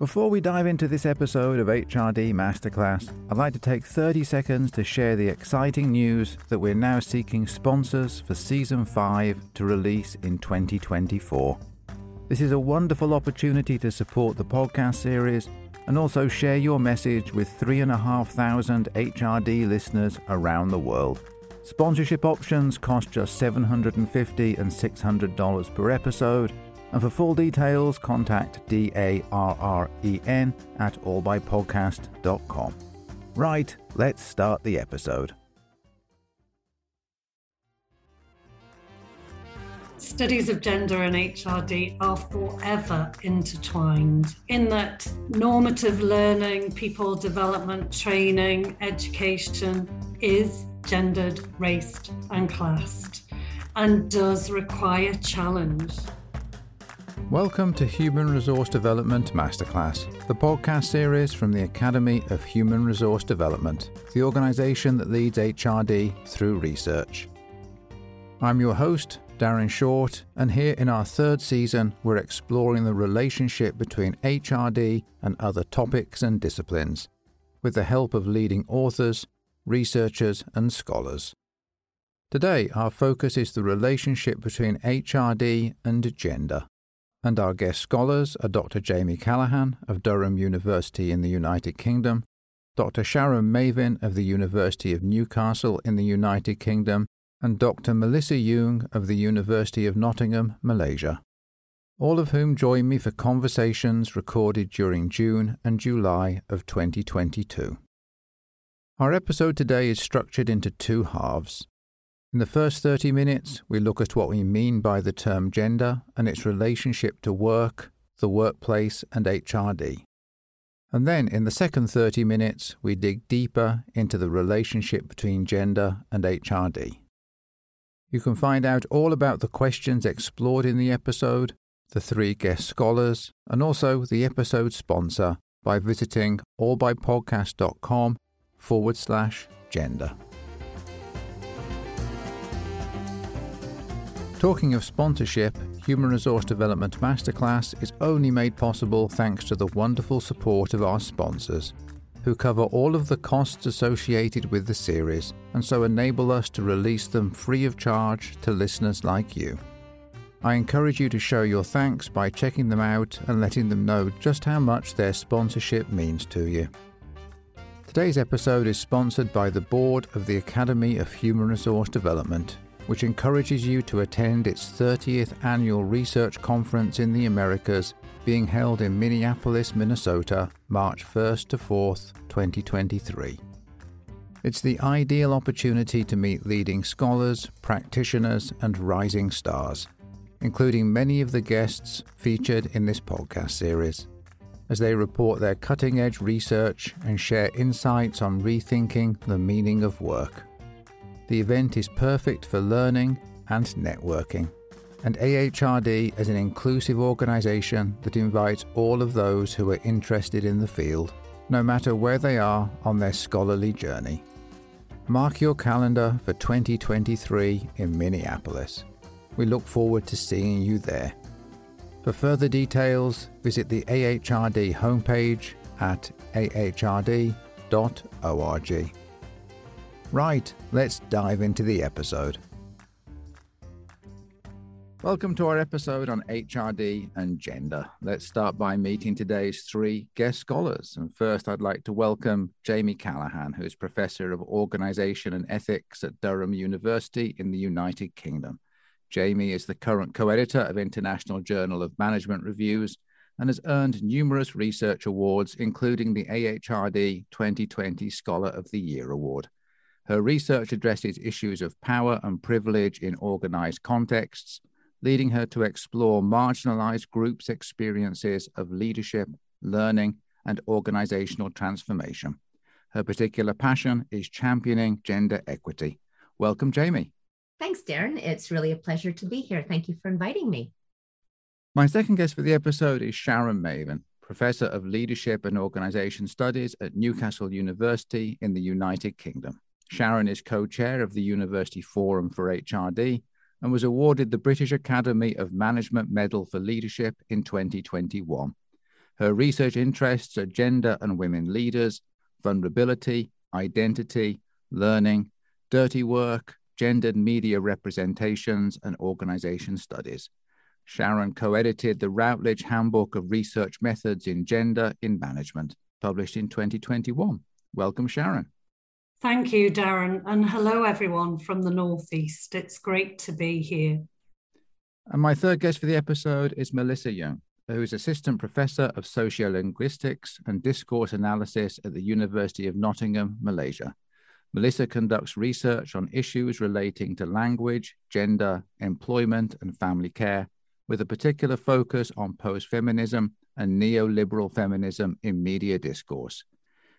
Before we dive into this episode of HRD Masterclass, I'd like to take 30 seconds to share the exciting news that we're now seeking sponsors for Season 5 to release in 2024. This is a wonderful opportunity to support the podcast series and also share your message with 3,500 HRD listeners around the world. Sponsorship options cost just $750 and $600 per episode and for full details, contact D-A-R-R-E-N at allbypodcast.com. Right, let's start the episode. Studies of gender and HRD are forever intertwined in that normative learning, people development, training, education is gendered, raced, and classed and does require challenge. Welcome to Human Resource Development Masterclass, the podcast series from the Academy of Human Resource Development, the organization that leads HRD through research. I'm your host, Darren Short, and here in our third season, we're exploring the relationship between HRD and other topics and disciplines, with the help of leading authors, researchers, and scholars. Today, our focus is the relationship between HRD and gender and our guest scholars are Dr. Jamie Callahan of Durham University in the United Kingdom, Dr. Sharon Mavin of the University of Newcastle in the United Kingdom, and Dr. Melissa Yoong of the University of Nottingham, Malaysia. All of whom join me for conversations recorded during June and July of 2022. Our episode today is structured into two halves. In the first 30 minutes, we look at what we mean by the term gender and its relationship to work, the workplace, and HRD. And then in the second 30 minutes, we dig deeper into the relationship between gender and HRD. You can find out all about the questions explored in the episode, the three guest scholars, and also the episode sponsor by visiting allbypodcast.com forward slash gender. Talking of sponsorship, Human Resource Development Masterclass is only made possible thanks to the wonderful support of our sponsors, who cover all of the costs associated with the series and so enable us to release them free of charge to listeners like you. I encourage you to show your thanks by checking them out and letting them know just how much their sponsorship means to you. Today's episode is sponsored by the Board of the Academy of Human Resource Development which encourages you to attend its 30th annual research conference in the Americas being held in Minneapolis, Minnesota, March 1st to 4th, 2023. It's the ideal opportunity to meet leading scholars, practitioners, and rising stars, including many of the guests featured in this podcast series, as they report their cutting edge research and share insights on rethinking the meaning of work. The event is perfect for learning and networking. And AHRD is an inclusive organisation that invites all of those who are interested in the field, no matter where they are on their scholarly journey. Mark your calendar for 2023 in Minneapolis. We look forward to seeing you there. For further details, visit the AHRD homepage at ahrd.org. Right, let's dive into the episode. Welcome to our episode on HRD and gender. Let's start by meeting today's three guest scholars. And first, I'd like to welcome Jamie Callahan, who is Professor of Organization and Ethics at Durham University in the United Kingdom. Jamie is the current co editor of International Journal of Management Reviews and has earned numerous research awards, including the AHRD 2020 Scholar of the Year Award. Her research addresses issues of power and privilege in organized contexts, leading her to explore marginalized groups' experiences of leadership, learning, and organizational transformation. Her particular passion is championing gender equity. Welcome, Jamie. Thanks, Darren. It's really a pleasure to be here. Thank you for inviting me. My second guest for the episode is Sharon Mavin, Professor of Leadership and Organization Studies at Newcastle University in the United Kingdom. Sharon is co chair of the University Forum for HRD and was awarded the British Academy of Management Medal for Leadership in 2021. Her research interests are gender and women leaders, vulnerability, identity, learning, dirty work, gendered media representations, and organization studies. Sharon co edited the Routledge Handbook of Research Methods in Gender in Management, published in 2021. Welcome, Sharon. Thank you, Darren. And hello, everyone from the Northeast. It's great to be here. And my third guest for the episode is Melissa Yoong, who is Assistant Professor of Sociolinguistics and Discourse Analysis at the University of Nottingham, Malaysia. Melissa conducts research on issues relating to language, gender, employment, and family care, with a particular focus on post feminism and neoliberal feminism in media discourse.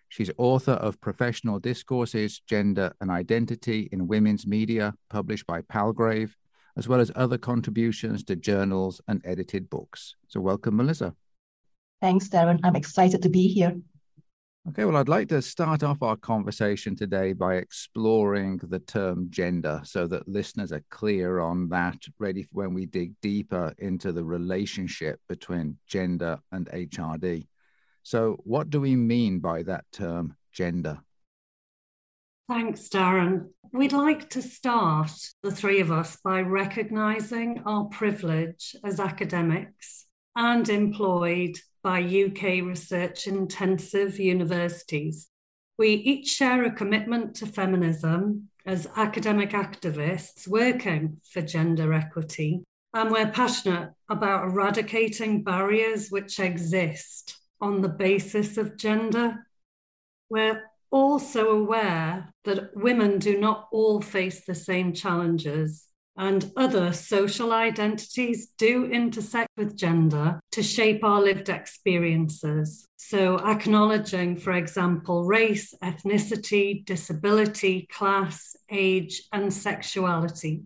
She's author of Professional Discourses, Gender and Identity in Women's Media, published by Palgrave, as well as other contributions to journals and edited books. So, welcome, Melissa. Thanks, Darren. I'm excited to be here. Okay, well, I'd like to start off our conversation today by exploring the term gender so that listeners are clear on that, ready for when we dig deeper into the relationship between gender and HRD. So, what do we mean by that term gender? Thanks, Darren. We'd like to start, the three of us, by recognizing our privilege as academics and employed by UK research intensive universities. We each share a commitment to feminism as academic activists working for gender equity, and we're passionate about eradicating barriers which exist on the basis of gender. We're also aware that women do not all face the same challenges and other social identities do intersect with gender to shape our lived experiences. So, acknowledging, for example, race, ethnicity, disability, class, age, and sexuality.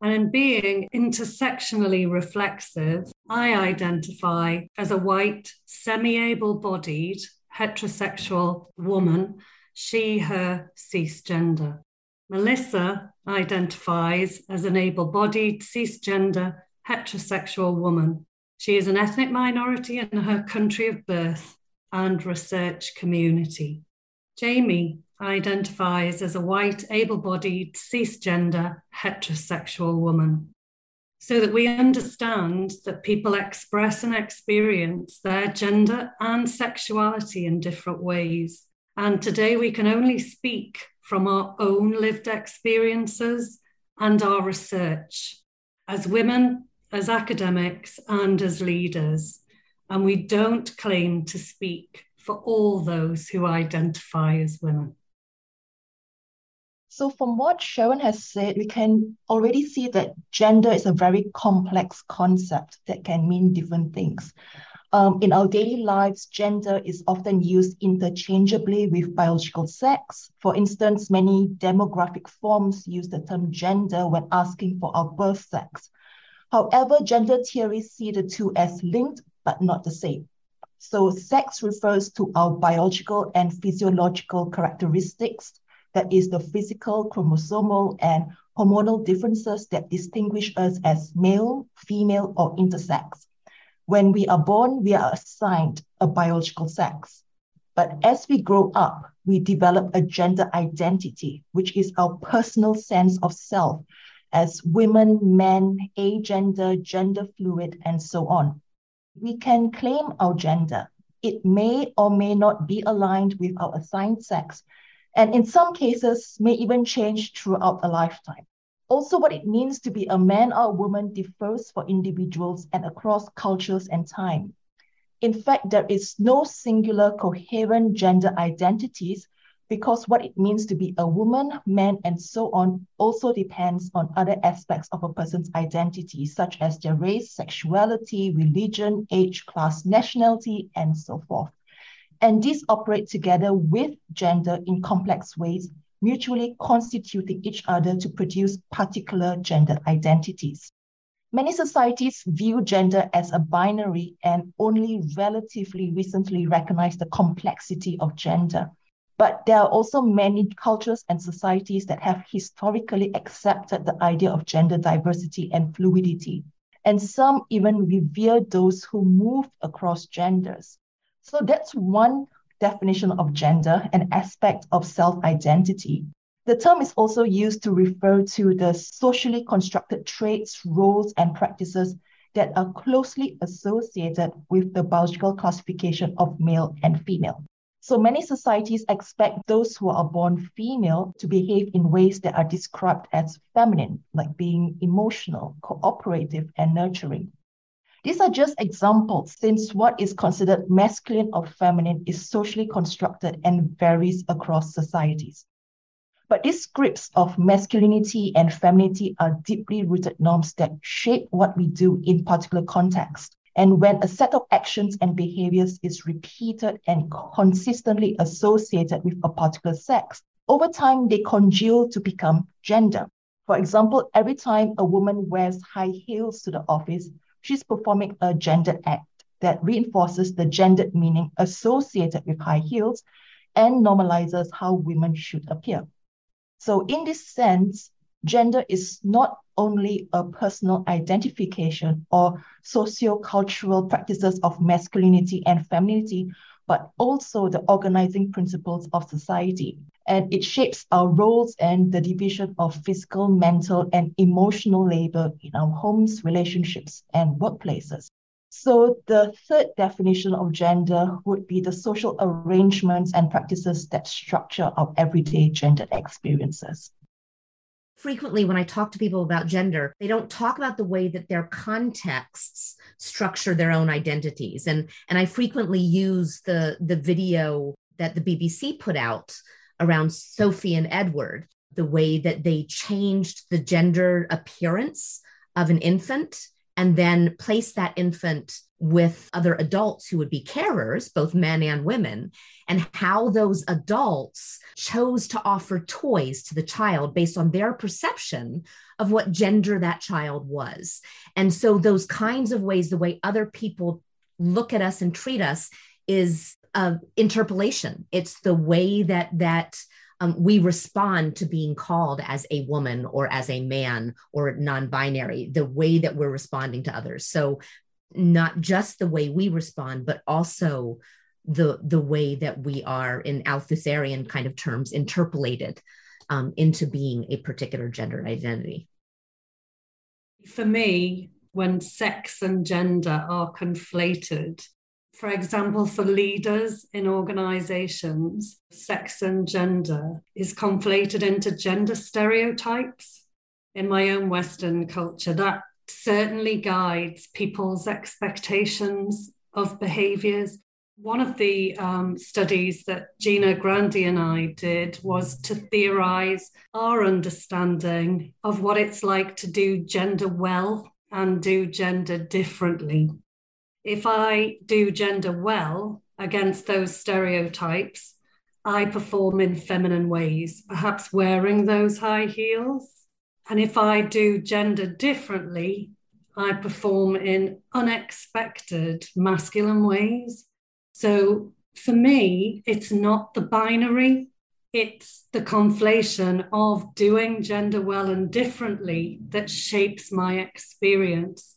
And in being intersectionally reflexive, I identify as a white, semi able bodied, heterosexual woman, she, her, cisgender. Melissa identifies as an able bodied, cisgender, heterosexual woman. She is an ethnic minority in her country of birth and research community. Jamie identifies as a white, able bodied, cisgender, heterosexual woman. So that we understand that people express and experience their gender and sexuality in different ways. And today we can only speak from our own lived experiences and our research as women, as academics, and as leaders. And we don't claim to speak for all those who identify as women. So, from what Sharon has said, we can already see that gender is a very complex concept that can mean different things. Um, in our daily lives, gender is often used interchangeably with biological sex. For instance, many demographic forms use the term gender when asking for our birth sex. However, gender theories see the two as linked but not the same. So, sex refers to our biological and physiological characteristics, that is, the physical, chromosomal, and hormonal differences that distinguish us as male, female, or intersex. When we are born, we are assigned a biological sex. But as we grow up, we develop a gender identity, which is our personal sense of self as women, men, agender, gender fluid, and so on. We can claim our gender. It may or may not be aligned with our assigned sex, and in some cases, may even change throughout a lifetime. Also, what it means to be a man or a woman differs for individuals and across cultures and time. In fact, there is no singular coherent gender identities because what it means to be a woman, man, and so on also depends on other aspects of a person's identity, such as their race, sexuality, religion, age, class, nationality, and so forth. And these operate together with gender in complex ways mutually constituting each other to produce particular gender identities. Many societies view gender as a binary and only relatively recently recognize the complexity of gender. But there are also many cultures and societies that have historically accepted the idea of gender diversity and fluidity. And some even revere those who move across genders. So that's one definition of gender, an aspect of self identity. The term is also used to refer to the socially constructed traits, roles, and practices that are closely associated with the biological classification of male and female. So many societies expect those who are born female to behave in ways that are described as feminine, like being emotional, cooperative, and nurturing. These are just examples since what is considered masculine or feminine is socially constructed and varies across societies. But these scripts of masculinity and femininity are deeply rooted norms that shape what we do in particular contexts. And when a set of actions and behaviors is repeated and consistently associated with a particular sex, over time they congeal to become gender. For example, every time a woman wears high heels to the office, she's performing a gendered act that reinforces the gendered meaning associated with high heels and normalizes how women should appear. So, in this sense, gender is not only a personal identification or socio-cultural practices of masculinity and femininity, but also the organizing principles of society and it shapes our roles and the division of physical, mental, and emotional labor in our homes, relationships, and workplaces. So, the third definition of gender would be the social arrangements and practices that structure our everyday gendered experiences. Frequently, when I talk to people about gender, they don't talk about the way that their contexts structure their own identities. And, and I frequently use the, the video that the BBC put out around Sophie and Edward, the way that they changed the gender appearance of an infant and then placed that infant with other adults who would be carers, both men and women, and how those adults chose to offer toys to the child based on their perception of what gender that child was. And so, those kinds of ways, the way other people look at us and treat us, is uh, interpellation. It's the way that that um, we respond to being called as a woman or as a man or non-binary. The way that we're responding to others. So not just the way we respond, but also the the way that we are in Althusserian kind of terms interpellated um, into being a particular gender identity. For me, when sex and gender are conflated, for example, for leaders in organizations, sex and gender is conflated into gender stereotypes. In my own Western culture, that certainly guides people's expectations of behaviors. One of the um, studies that Gina Grandy and I did was to theorize our understanding of what it's like to do gender well and do gender differently if I do gender well against those stereotypes, I perform in feminine ways, perhaps wearing those high heels. And if I do gender differently, I perform in unexpected masculine ways. So for me, it's not the binary, it's the conflation of doing gender well and differently that shapes my experience.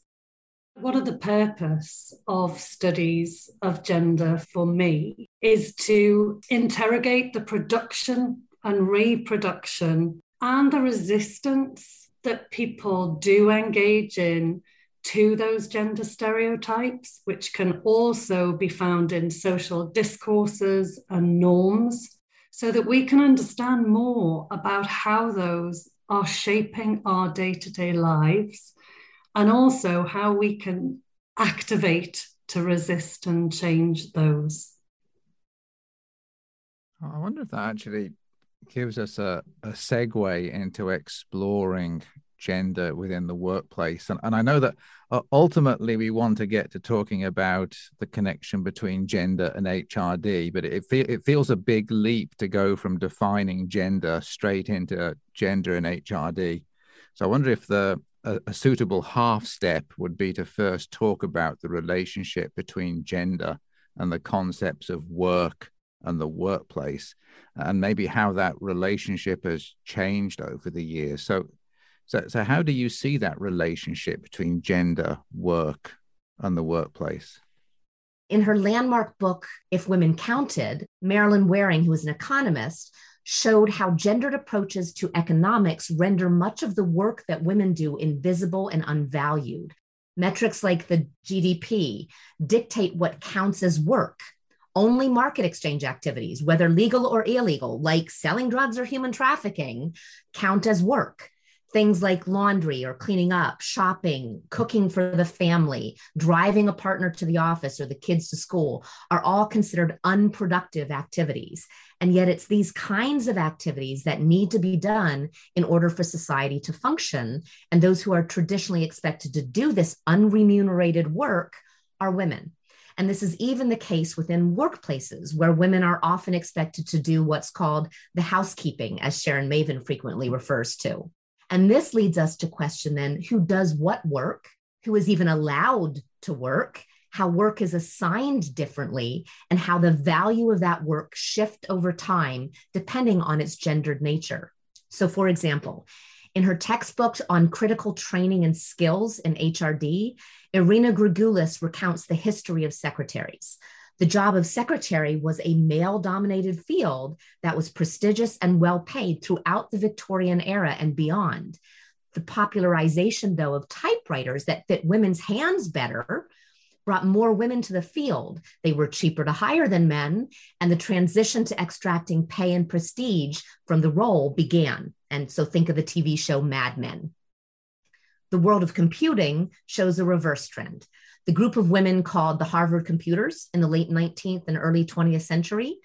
One of the purpose of studies of gender for me is to interrogate the production and reproduction and the resistance that people do engage in to those gender stereotypes, which can also be found in social discourses and norms, so that we can understand more about how those are shaping our day to day lives and also how we can activate to resist and change those. I wonder if that actually gives us a, a segue into exploring gender within the workplace. And, and I know that uh, ultimately we want to get to talking about the connection between gender and HRD, but it, it feels a big leap to go from defining gender straight into gender and HRD. So I wonder if the a, a suitable half step would be to first talk about the relationship between gender and the concepts of work and the workplace and maybe how that relationship has changed over the years. So so so how do you see that relationship between gender work and the workplace? In her landmark book, If Women Counted, Marilyn Waring, who is an economist, showed how gendered approaches to economics render much of the work that women do invisible and unvalued. Metrics like the GDP dictate what counts as work. Only market exchange activities, whether legal or illegal, like selling drugs or human trafficking, count as work things like laundry or cleaning up, shopping, cooking for the family, driving a partner to the office or the kids to school are all considered unproductive activities. And yet, it's these kinds of activities that need to be done in order for society to function. And those who are traditionally expected to do this unremunerated work are women. And this is even the case within workplaces where women are often expected to do what's called the housekeeping, as Sharon Mavin frequently refers to. And this leads us to question then who does what work, who is even allowed to work, how work is assigned differently, and how the value of that work shift over time depending on its gendered nature. So, for example, in her textbook on critical training and skills in HRD, Irena Grugulis recounts the history of secretaries. The job of secretary was a male dominated field that was prestigious and well paid throughout the Victorian era and beyond. The popularization, though, of typewriters that fit women's hands better brought more women to the field. They were cheaper to hire than men, and the transition to extracting pay and prestige from the role began. And so think of the TV show Mad Men. The world of computing shows a reverse trend. The group of women called the Harvard Computers in the late 19th and early 20th century,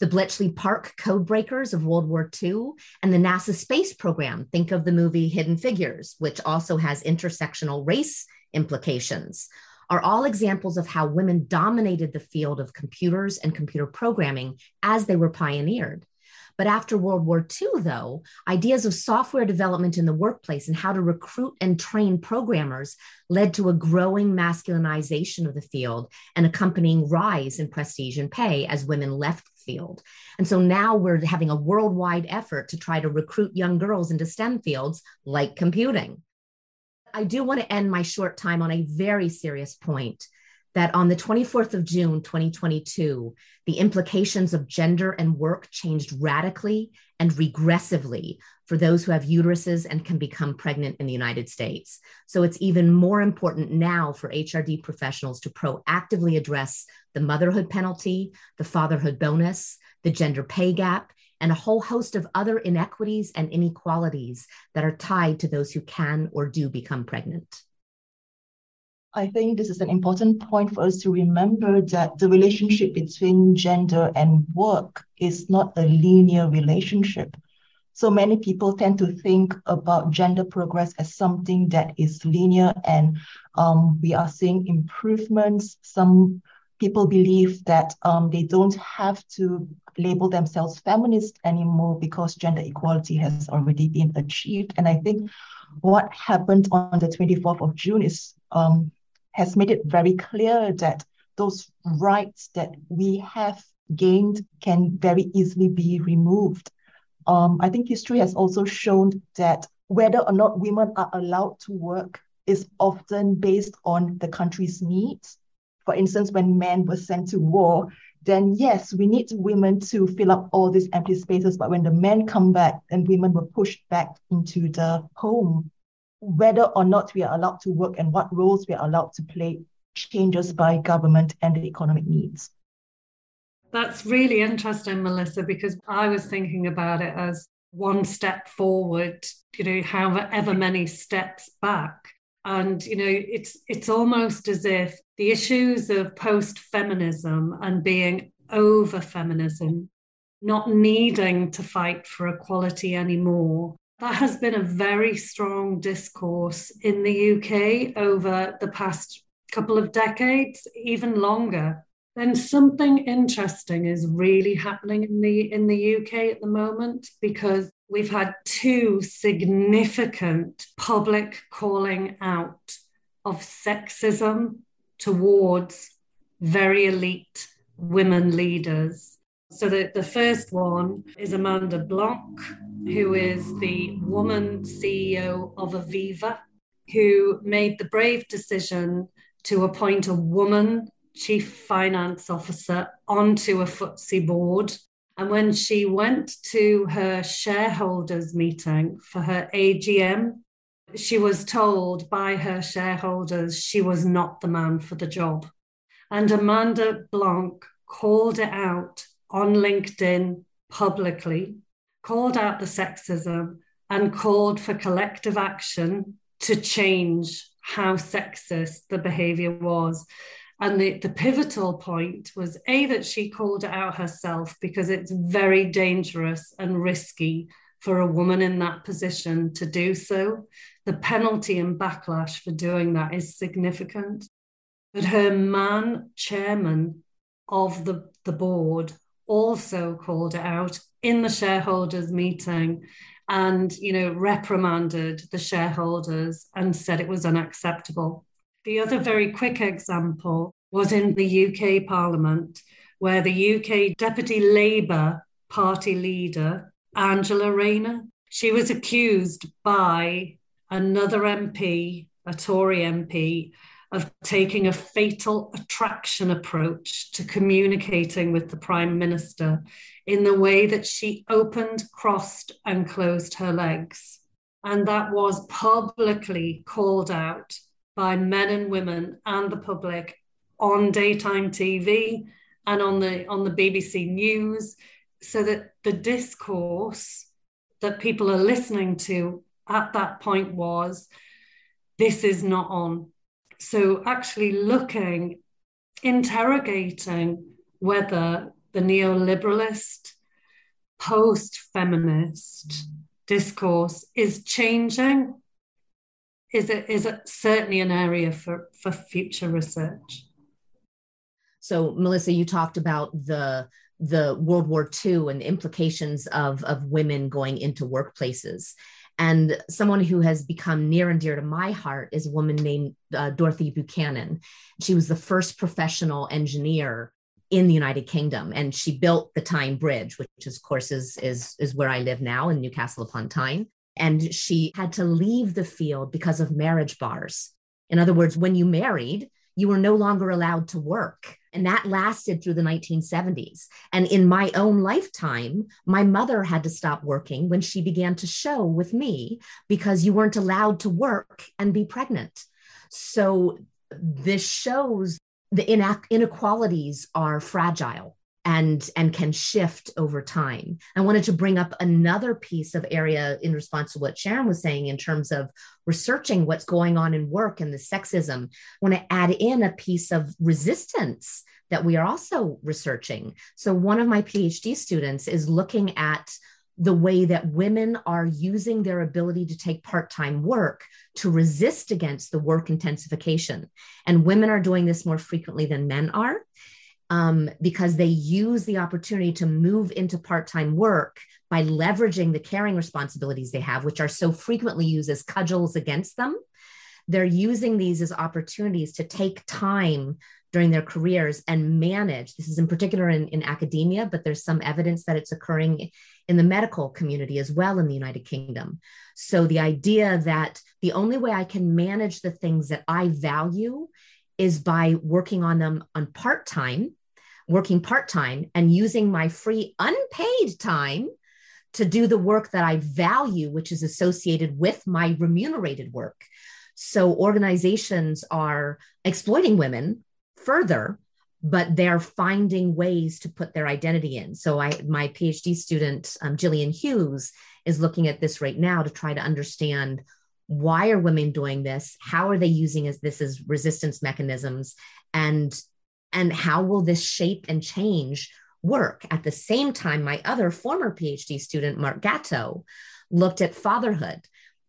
the Bletchley Park Codebreakers of World War II, and the NASA space program. Think of the movie Hidden Figures, which also has intersectional race implications, are all examples of how women dominated the field of computers and computer programming as they were pioneered. But after World War II, though, ideas of software development in the workplace and how to recruit and train programmers led to a growing masculinization of the field and accompanying rise in prestige and pay as women left the field. And so now we're having a worldwide effort to try to recruit young girls into STEM fields like computing. I do want to end my short time on a very serious point that on the 24th of June, 2022, the implications of gender and work changed radically and regressively for those who have uteruses and can become pregnant in the United States. So it's even more important now for HRD professionals to proactively address the motherhood penalty, the fatherhood bonus, the gender pay gap, and a whole host of other inequities and inequalities that are tied to those who can or do become pregnant. I think this is an important point for us to remember that the relationship between gender and work is not a linear relationship. So many people tend to think about gender progress as something that is linear, and um, we are seeing improvements. Some people believe that um, they don't have to label themselves feminist anymore because gender equality has already been achieved. And I think what happened on the 24th of June is um, has made it very clear that those rights that we have gained can very easily be removed. Um, I think history has also shown that whether or not women are allowed to work is often based on the country's needs. For instance, when men were sent to war, then yes, we need women to fill up all these empty spaces. But when the men come back, then women were pushed back into the home whether or not we are allowed to work and what roles we are allowed to play changes by government and the economic needs. That's really interesting, Melissa, because I was thinking about it as one step forward, you know, however many steps back. And you know, it's it's almost as if the issues of post-feminism and being over feminism, not needing to fight for equality anymore, that has been a very strong discourse in the UK over the past couple of decades, even longer. Then something interesting is really happening in the in the UK at the moment because we've had two significant public calling out of sexism towards very elite women leaders. So the, the first one is Amanda Blanc, who is the woman CEO of Aviva, who made the brave decision to appoint a woman chief finance officer onto a FTSE board. And when she went to her shareholders meeting for her AGM, she was told by her shareholders she was not the man for the job. And Amanda Blanc called it out on LinkedIn publicly, called out the sexism, and called for collective action to change how sexist the behavior was. And the, the pivotal point was A, that she called it out herself because it's very dangerous and risky for a woman in that position to do so. The penalty and backlash for doing that is significant. But her man, chairman of the, the board, also called out in the shareholders meeting and you know reprimanded the shareholders and said it was unacceptable. The other very quick example was in the UK Parliament where the UK Deputy Labour Party leader Angela Rayner she was accused by another MP a Tory MP of taking a fatal attraction approach to communicating with the Prime Minister in the way that she opened, crossed, and closed her legs. And that was publicly called out by men and women and the public on daytime TV and on the on the BBC News, so that the discourse that people are listening to at that point was this is not on so, actually looking, interrogating whether the neoliberalist, post feminist discourse is changing is it is it certainly an area for for future research. So melissa you talked about the the world war ii and the implications of of women going into workplaces and someone who has become near and dear to my heart is a woman named uh, Dorothy Buchanan. She was the first professional engineer in the United Kingdom, and she built the Tyne Bridge, which, of course, is, is, is where I live now in Newcastle upon Tyne. And she had to leave the field because of marriage bars. In other words, when you married, you were no longer allowed to work. And that lasted through the 1970s. And in my own lifetime, my mother had to stop working when she began to show with me because you weren't allowed to work and be pregnant. So this shows the inequalities are fragile and and can shift over time. I wanted to bring up another piece of area in response to what sharon was saying in terms of researching what's going on in work and the sexism. I want to add in a piece of resistance that we are also researching. So one of my phd students is looking at the way that women are using their ability to take part time work to resist against the work intensification. And women are doing this more frequently than men are um, because they use the opportunity to move into part time work by leveraging the caring responsibilities they have, which are so frequently used as cudgels against them. They're using these as opportunities to take time during their careers and manage. This is in particular in, in academia, but there's some evidence that it's occurring in the medical community as well in the United Kingdom. So the idea that the only way I can manage the things that I value is by working on them on part time working part time and using my free unpaid time to do the work that I value, which is associated with my remunerated work. So organizations are exploiting women further, but they're finding ways to put their identity in. So I, my PhD student, um, Jillian Hughes, is looking at this right now to try to understand why are women doing this? How are they using this as resistance mechanisms? And and how will this shape and change work? At the same time, my other former PhD student, Mark Gatto, looked at fatherhood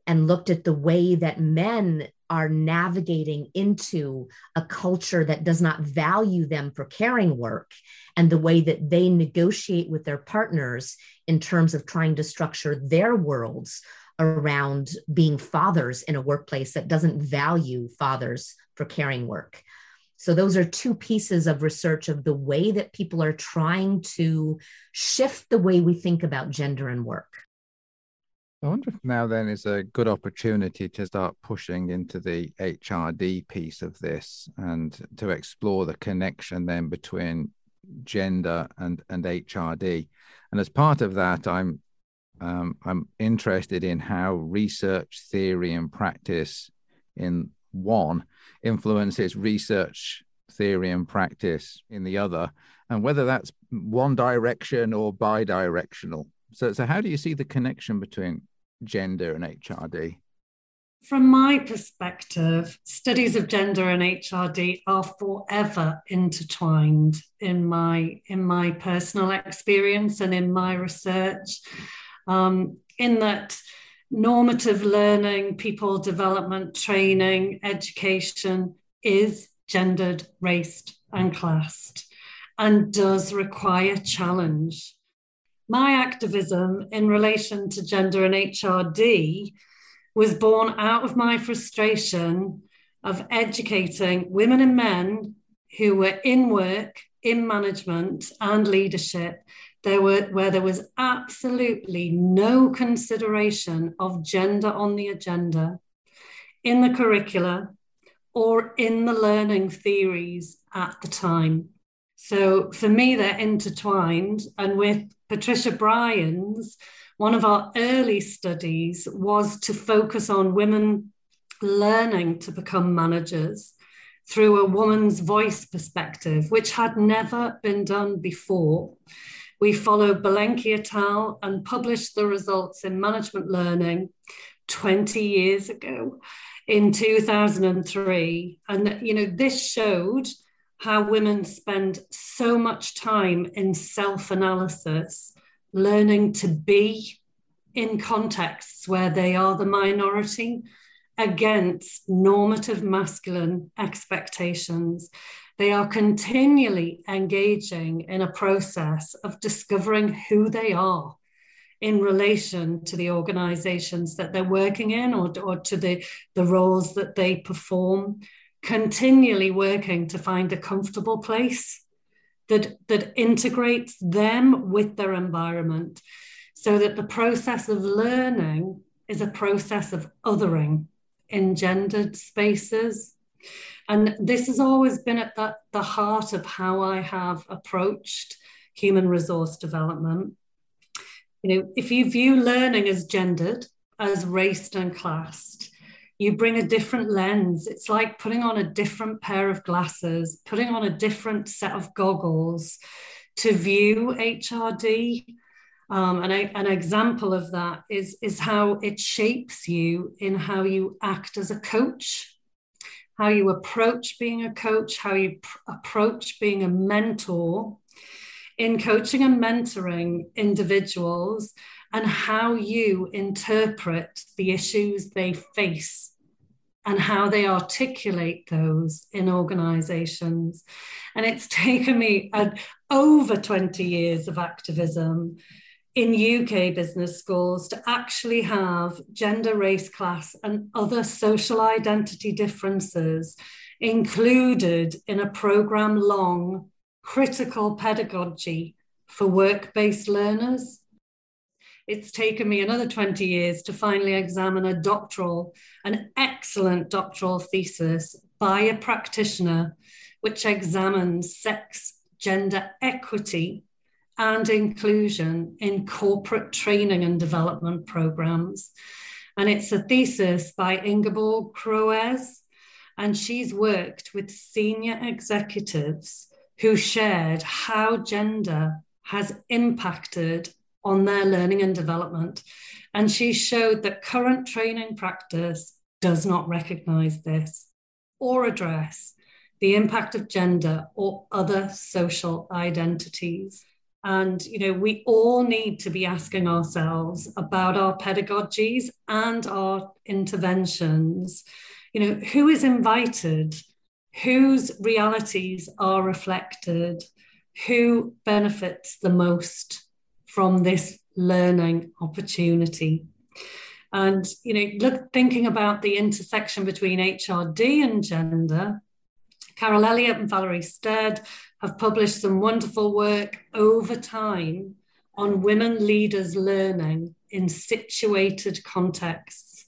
and looked at the way that men are navigating into a culture that does not value them for caring work and the way that they negotiate with their partners in terms of trying to structure their worlds around being fathers in a workplace that doesn't value fathers for caring work. So, those are two pieces of research of the way that people are trying to shift the way we think about gender and work. I wonder if now then is a good opportunity to start pushing into the HRD piece of this and to explore the connection then between gender and and HRD. And as part of that, I'm um, I'm interested in how research, theory, and practice in one influences research, theory, and practice in the other, and whether that's one direction or bi-directional. So, so how do you see the connection between gender and HRD? From my perspective, studies of gender and HRD are forever intertwined in my in my personal experience and in my research. Um, in that normative learning, people development, training, education is gendered, raced, and classed, and does require challenge my activism in relation to gender and HRD was born out of my frustration of educating women and men who were in work, in management, and leadership. There were where there was absolutely no consideration of gender on the agenda in the curricula or in the learning theories at the time. So for me, they're intertwined. And with Patricia Bryans, one of our early studies was to focus on women learning to become managers through a woman's voice perspective, which had never been done before. We followed Belenky et al. and published the results in management learning 20 years ago in 2003. And, you know, this showed how women spend so much time in self analysis, learning to be in contexts where they are the minority against normative masculine expectations. They are continually engaging in a process of discovering who they are in relation to the organizations that they're working in or, or to the, the roles that they perform continually working to find a comfortable place that, that integrates them with their environment so that the process of learning is a process of othering in gendered spaces. And this has always been at the, the heart of how I have approached human resource development. You know, if you view learning as gendered, as raced and classed, you bring a different lens. It's like putting on a different pair of glasses, putting on a different set of goggles to view HRD. Um, and an example of that is, is how it shapes you in how you act as a coach, how you approach being a coach, how you pr- approach being a mentor in coaching and mentoring individuals and how you interpret the issues they face and how they articulate those in organizations. And it's taken me uh, over 20 years of activism in UK business schools to actually have gender, race, class, and other social identity differences included in a program long critical pedagogy for work based learners. It's taken me another 20 years to finally examine a doctoral, an excellent doctoral thesis by a practitioner, which examines sex, gender equity, and inclusion in corporate training and development programs. And it's a thesis by Ingeborg Kroes, and she's worked with senior executives who shared how gender has impacted on their learning and development. And she showed that current training practice does not recognize this or address the impact of gender or other social identities. And, you know, we all need to be asking ourselves about our pedagogies and our interventions. You know, who is invited? Whose realities are reflected? Who benefits the most from this learning opportunity. And you know, look, thinking about the intersection between HRD and gender, Carol Elliott and Valerie Stead have published some wonderful work over time on women leaders learning in situated contexts.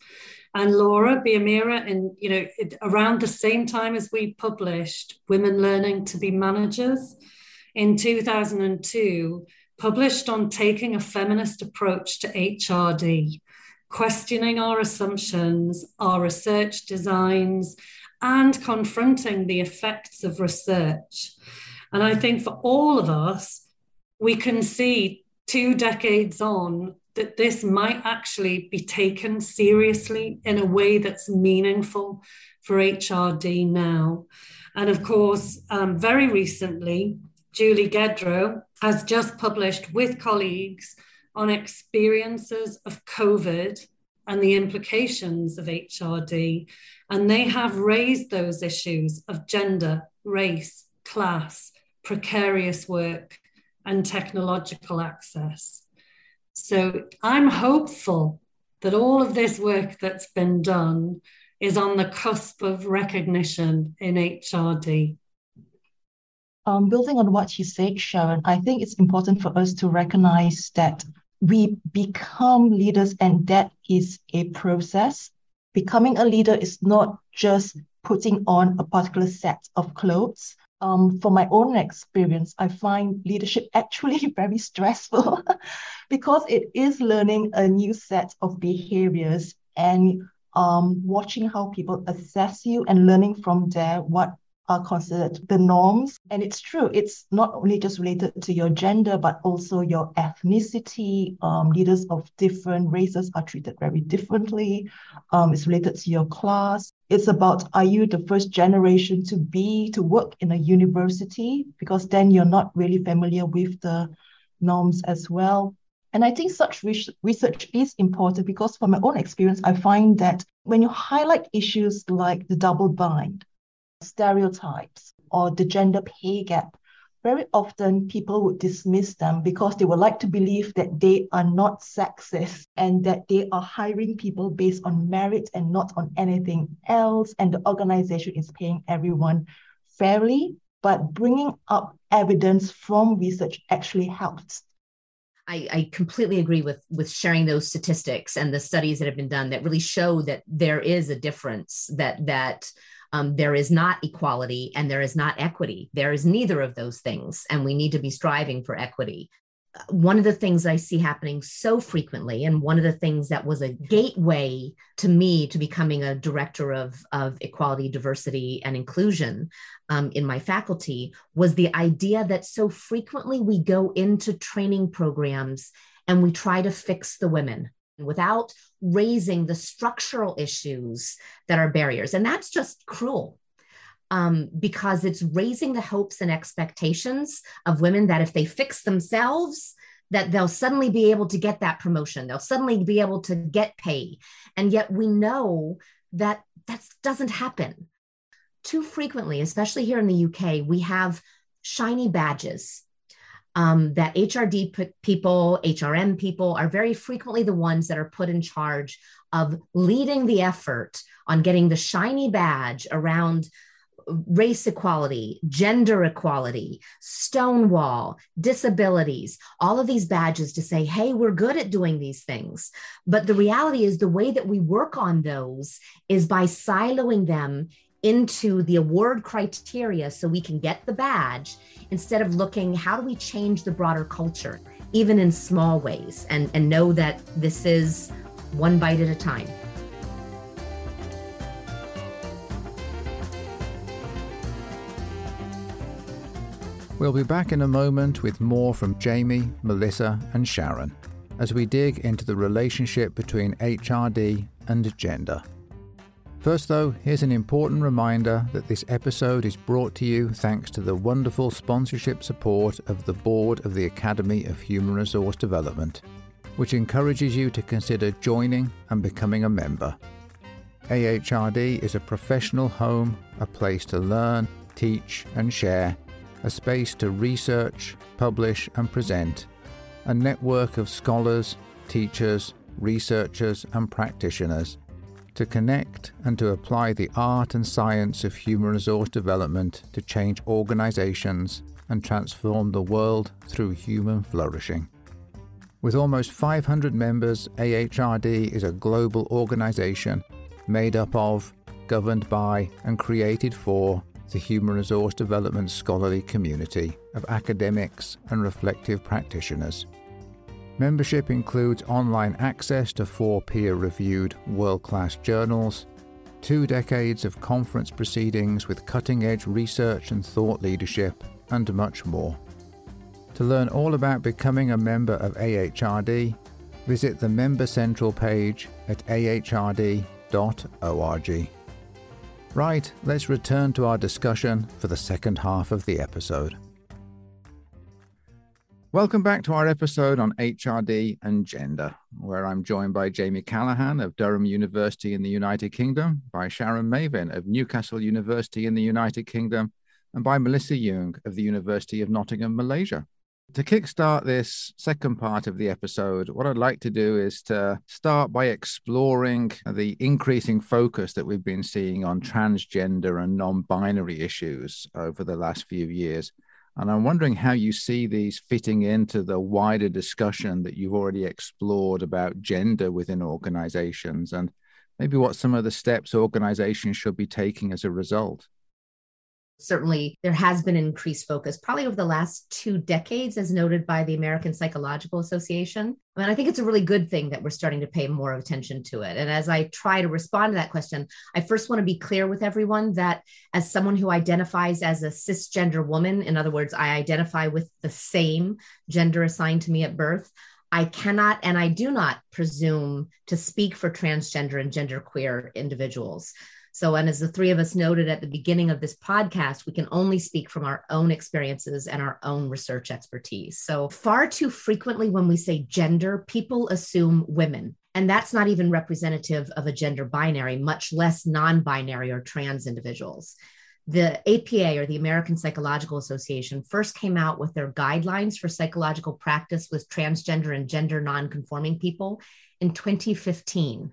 And Laura Bierema, in you know, it, around the same time as we published Women Learning to Be Managers in 2002, published on taking a feminist approach to HRD, questioning our assumptions, our research designs, and confronting the effects of research. And I think for all of us, we can see two decades on that this might actually be taken seriously in a way that's meaningful for HRD now. And of course, um, very recently, Julie Gedro has just published with colleagues on experiences of COVID and the implications of HRD. And they have raised those issues of gender, race, class, precarious work, and technological access. So I'm hopeful that all of this work that's been done is on the cusp of recognition in HRD. Um, building on what you said, Sharon, I think it's important for us to recognize that we become leaders and that is a process. Becoming a leader is not just putting on a particular set of clothes. Um, from my own experience, I find leadership actually very stressful because it is learning a new set of behaviors and um, watching how people assess you and learning from there what are considered the norms. And it's true, it's not only just related to your gender, but also your ethnicity. Um, leaders of different races are treated very differently. Um, it's related to your class. It's about are you the first generation to be, to work in a university? Because then you're not really familiar with the norms as well. And I think such research is important because, from my own experience, I find that when you highlight issues like the double bind, stereotypes or the gender pay gap, very often people would dismiss them because they would like to believe that they are not sexist and that they are hiring people based on merit and not on anything else. And the organization is paying everyone fairly. But bringing up evidence from research actually helps. I, I, completely agree with with sharing those statistics and the studies that have been done that really show that there is a difference that that um, there is not equality and there is not equity. There is neither of those things. And we need to be striving for equity. One of the things I see happening so frequently, and one of the things that was a gateway to me to becoming a director of, of equality, diversity, and inclusion um, in my faculty, was the idea that so frequently we go into training programs and we try to fix the women without raising the structural issues that are barriers. And that's just cruel. Um, because it's raising the hopes and expectations of women that if they fix themselves, that they'll suddenly be able to get that promotion. They'll suddenly be able to get pay. And yet we know that that doesn't happen. Too frequently, especially here in the UK, we have shiny badges um, that HRD p- people, HRM people are very frequently the ones that are put in charge of leading the effort on getting the shiny badge around race equality, gender equality, Stonewall, disabilities, all of these badges to say, hey, we're good at doing these things. But the reality is, the way that we work on those is by siloing them into the award criteria so we can get the badge instead of looking how do we change the broader culture even in small ways and and know that this is one bite at a time We'll be back in a moment with more from Jamie, Melissa, and Sharon as we dig into the relationship between HRD and gender. First, though, here's an important reminder that this episode is brought to you thanks to the wonderful sponsorship support of the Board of the Academy of Human Resource Development, which encourages you to consider joining and becoming a member. AHRD is a professional home, a place to learn, teach, and share, a space to research, publish, and present, a network of scholars, teachers, researchers, and practitioners to connect and to apply the art and science of human resource development to change organizations and transform the world through human flourishing. With almost 500 members, AHRD is a global organization made up of, governed by, and created for the human resource development scholarly community of academics and reflective practitioners. Membership includes online access to four peer reviewed world class journals, two decades of conference proceedings with cutting edge research and thought leadership, and much more. To learn all about becoming a member of AHRD, visit the Member Central page at ahrd.org. Right, let's return to our discussion for the second half of the episode. Welcome back to our episode on HRD and gender, where I'm joined by Jamie Callahan of Durham University in the United Kingdom, by Sharon Mavin of Newcastle University in the United Kingdom, and by Melissa Yoong of the University of Nottingham, Malaysia. To kickstart this second part of the episode, what I'd like to do is to start by exploring the increasing focus that we've been seeing on transgender and non binary issues over the last few years and I'm wondering how you see these fitting into the wider discussion that you've already explored about gender within organizations and maybe what some of the steps organizations should be taking as a result certainly there has been increased focus probably over the last two decades as noted by the american psychological association and i think it's a really good thing that we're starting to pay more attention to it and as i try to respond to that question i first want to be clear with everyone that as someone who identifies as a cisgender woman in other words i identify with the same gender assigned to me at birth I cannot and I do not presume to speak for transgender and genderqueer individuals. So, and as the three of us noted at the beginning of this podcast, we can only speak from our own experiences and our own research expertise. So, far too frequently when we say gender, people assume women. And that's not even representative of a gender binary, much less non binary or trans individuals. The APA or the American Psychological Association first came out with their guidelines for psychological practice with transgender and gender non-conforming people in 2015.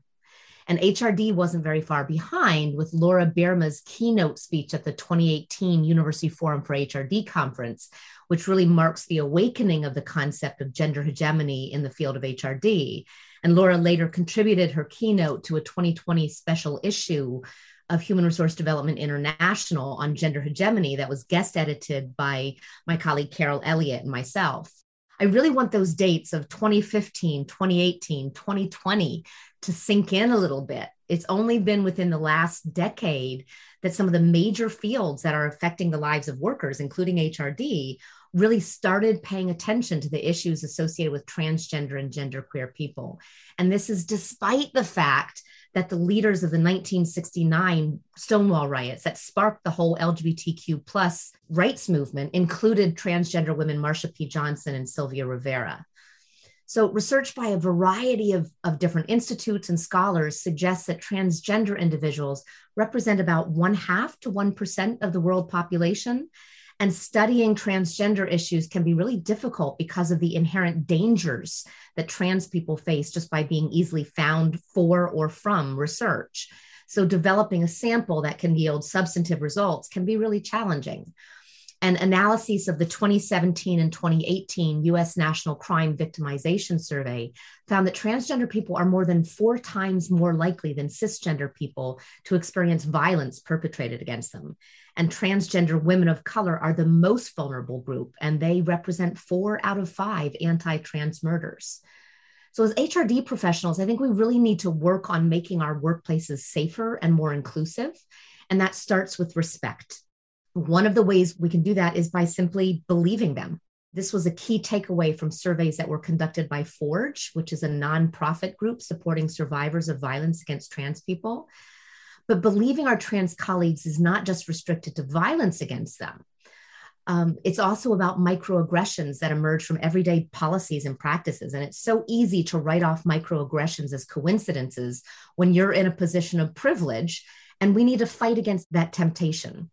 And HRD wasn't very far behind with Laura Bierema's keynote speech at the 2018 University Forum for HRD conference, which really marks the awakening of the concept of gender hegemony in the field of HRD. And Laura later contributed her keynote to a 2020 special issue of Human Resource Development International on gender hegemony that was guest edited by my colleague Carole Elliott and myself. I really want those dates of 2015, 2018, 2020 to sink in a little bit. It's only been within the last decade that some of the major fields that are affecting the lives of workers, including HRD, really started paying attention to the issues associated with transgender and genderqueer people. And this is despite the fact that the leaders of the 1969 Stonewall riots that sparked the whole LGBTQ plus rights movement included transgender women Marsha P. Johnson and Sylvia Rivera. So, research by a variety of, of different institutes and scholars suggests that transgender individuals represent about one half to 1% of the world population. And studying transgender issues can be really difficult because of the inherent dangers that trans people face just by being easily found for or from research. So, developing a sample that can yield substantive results can be really challenging. And analyses of the 2017 and 2018 US National Crime Victimization Survey found that transgender people are more than four times more likely than cisgender people to experience violence perpetrated against them. And transgender women of color are the most vulnerable group, and they represent four out of five anti trans murders. So, as HRD professionals, I think we really need to work on making our workplaces safer and more inclusive. And that starts with respect. One of the ways we can do that is by simply believing them. This was a key takeaway from surveys that were conducted by Forge, which is a nonprofit group supporting survivors of violence against trans people. But believing our trans colleagues is not just restricted to violence against them. Um, it's also about microaggressions that emerge from everyday policies and practices. And it's so easy to write off microaggressions as coincidences when you're in a position of privilege. And we need to fight against that temptation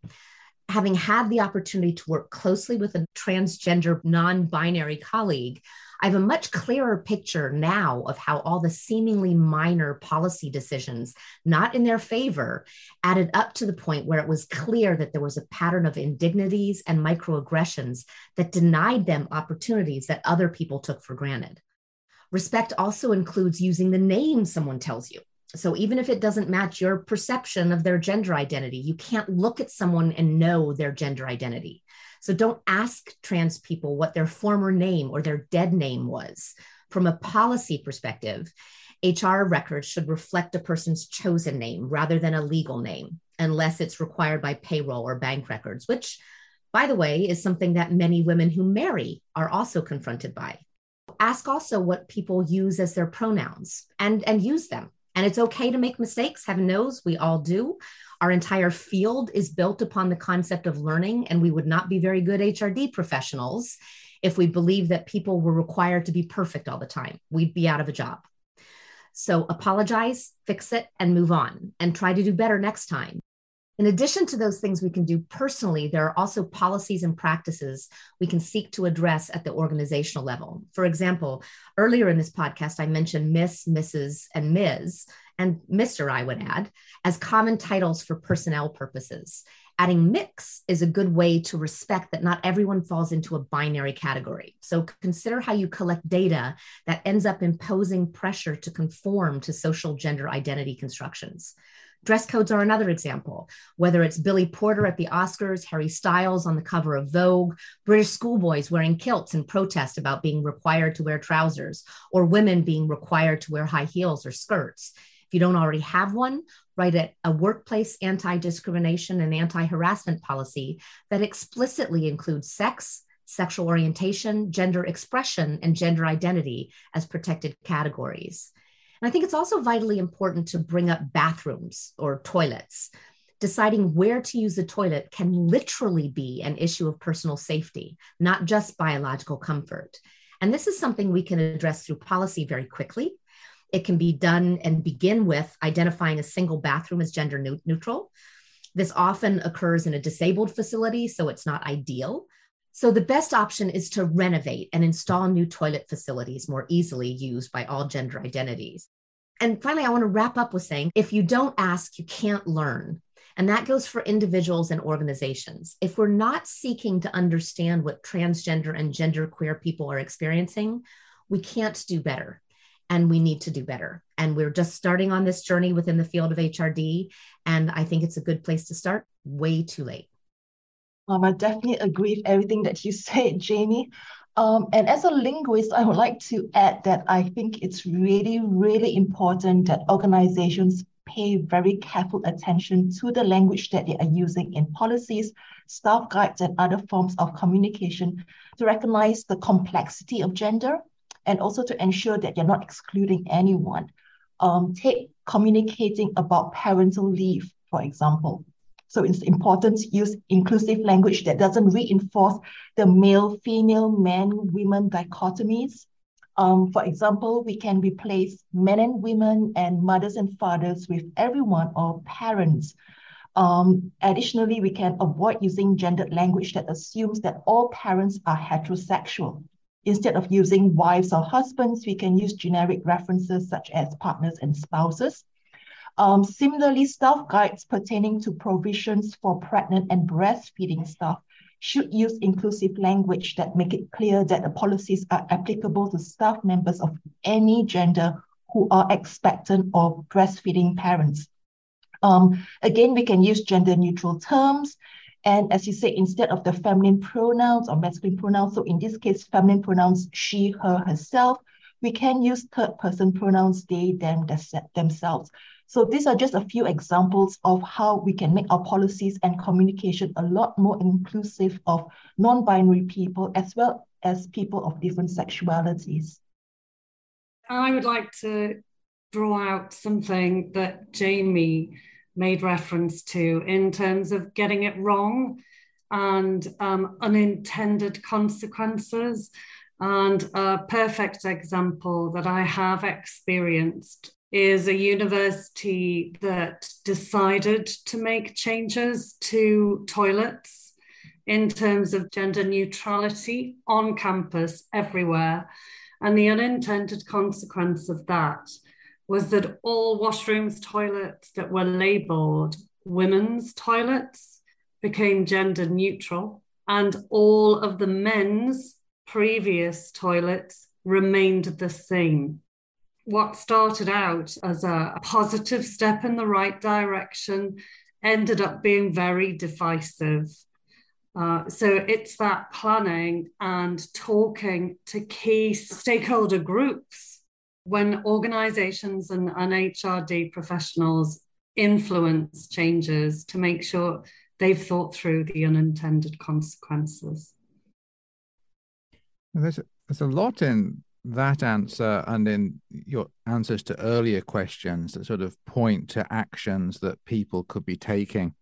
having had the opportunity to work closely with a transgender non binary colleague, I have a much clearer picture now of how all the seemingly minor policy decisions, not in their favor, added up to the point where it was clear that there was a pattern of indignities and microaggressions that denied them opportunities that other people took for granted. Respect also includes using the name someone tells you. So even if it doesn't match your perception of their gender identity, you can't look at someone and know their gender identity. So don't ask trans people what their former name or their dead name was. From a policy perspective, HR records should reflect a person's chosen name rather than a legal name, unless it's required by payroll or bank records, which, by the way, is something that many women who marry are also confronted by. Ask also what people use as their pronouns and, and use them. And it's okay to make mistakes. Heaven knows we all do. Our entire field is built upon the concept of learning, and we would not be very good HRD professionals if we believed that people were required to be perfect all the time. We'd be out of a job. So apologize, fix it, and move on, and try to do better next time. In addition to those things we can do personally, there are also policies and practices we can seek to address at the organizational level. For example, earlier in this podcast, I mentioned Miss, Mrs., and Ms., and Mr., I would add, as common titles for personnel purposes. Adding Mx is a good way to respect that not everyone falls into a binary category. So consider how you collect data that ends up imposing pressure to conform to social gender identity constructions. Dress codes are another example, whether it's Billy Porter at the Oscars, Harry Styles on the cover of Vogue, British schoolboys wearing kilts in protest about being required to wear trousers, or women being required to wear high heels or skirts. If you don't already have one, write a, workplace anti discrimination and anti harassment policy that explicitly includes sex, sexual orientation, gender expression, and gender identity as protected categories. And I think it's also vitally important to bring up bathrooms or toilets. Deciding where to use the toilet can literally be an issue of personal safety, not just biological comfort. And this is something we can address through policy very quickly it can be done and begin with identifying a single bathroom as gender neutral. This often occurs in a disabled facility, so it's not ideal. So, the best option is to renovate and install new toilet facilities more easily used by all gender identities. And finally, I want to wrap up with saying if you don't ask, you can't learn. And that goes for individuals and organizations. If we're not seeking to understand what transgender and genderqueer people are experiencing, we can't do better and we need to do better. And we're just starting on this journey within the field of HRD. And I think it's a good place to start, way too late. Um, I definitely agree with everything that you said, Jamie. Um, and as a linguist, I would like to add that I think it's really, really important that organizations pay very careful attention to the language that they are using in policies, staff guides, and other forms of communication to recognize the complexity of gender and also to ensure that you're not excluding anyone. Um, take communicating about parental leave, for example. So it's important to use inclusive language that doesn't reinforce the male, female, men, women dichotomies. Um, for example, we can replace men and women and mothers and fathers with everyone or parents. Um, additionally, we can avoid using gendered language that assumes that all parents are heterosexual. Instead of using wives or husbands, we can use generic references such as partners and spouses. Um, similarly, staff guides pertaining to provisions for pregnant and breastfeeding staff should use inclusive language that make it clear that the policies are applicable to staff members of any gender who are expectant or breastfeeding parents. Um, again, we can use gender neutral terms and as you say, instead of the feminine pronouns or masculine pronouns, so in this case, feminine pronouns she, her, herself, we can use third person pronouns they, them, themselves. So these are just a few examples of how we can make our policies and communication a lot more inclusive of non-binary people as well as people of different sexualities. I would like to draw out something that Jamie made reference to in terms of getting it wrong and um, unintended consequences. And a perfect example that I have experienced is a university that decided to make changes to toilets in terms of gender neutrality on campus everywhere. And the unintended consequence of that was that all washrooms, toilets that were labeled women's toilets became gender neutral, and all of the men's previous toilets remained the same. What started out as a positive step in the right direction ended up being very divisive. Uh, so it's that planning and talking to key stakeholder groups when organizations and, and HRD professionals influence changes to make sure they've thought through the unintended consequences. There's a, there's a lot in that answer and in your answers to earlier questions that sort of point to actions that people could be taking.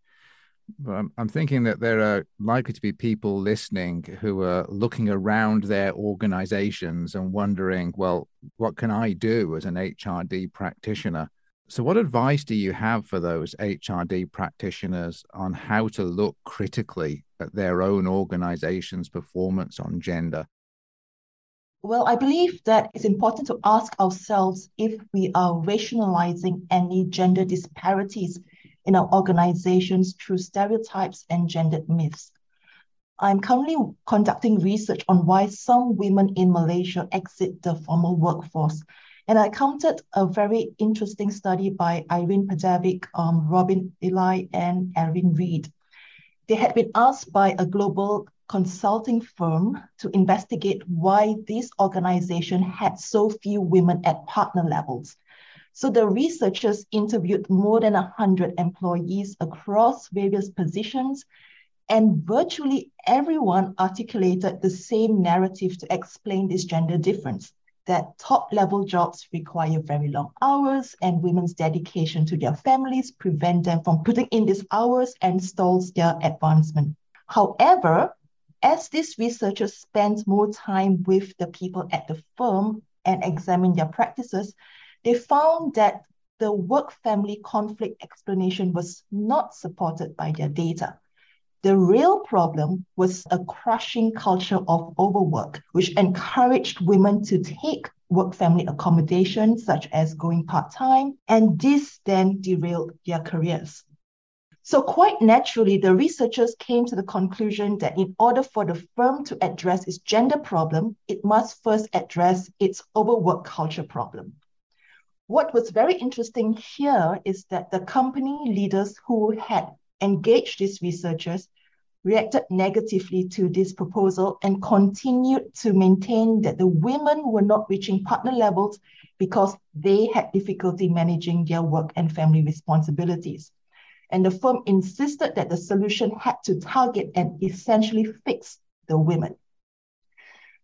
But I'm, I'm thinking that there are likely to be people listening who are looking around their organizations and wondering, well, what can I do as an HRD practitioner? So, what advice do you have for those HRD practitioners on how to look critically at their own organization's performance on gender? Well, I believe that it's important to ask ourselves if we are rationalizing any gender disparities in our organizations through stereotypes and gendered myths. I'm currently conducting research on why some women in Malaysia exit the formal workforce. And I counted a very interesting study by Irene Padavic, um, Robin Ely, and Erin Reid. They had been asked by a global consulting firm to investigate why this organization had so few women at partner levels. So the researchers interviewed more than 100 employees across various positions, and virtually everyone articulated the same narrative to explain this gender difference that top level jobs require very long hours, and women's dedication to their families prevent them from putting in these hours and stalls their advancement. However, as these researchers spent more time with the people at the firm and examined their practices, they found that the work family conflict explanation was not supported by their data. The real problem was a crushing culture of overwork, which encouraged women to take work family accommodation, such as going part time, and this then derailed their careers. So, quite naturally, the researchers came to the conclusion that in order for the firm to address its gender problem, it must first address its overwork culture problem. What was very interesting here is that the company leaders who had engaged these researchers reacted negatively to this proposal and continued to maintain that the women were not reaching partner levels because they had difficulty managing their work and family responsibilities. And the firm insisted that the solution had to target and essentially fix the women.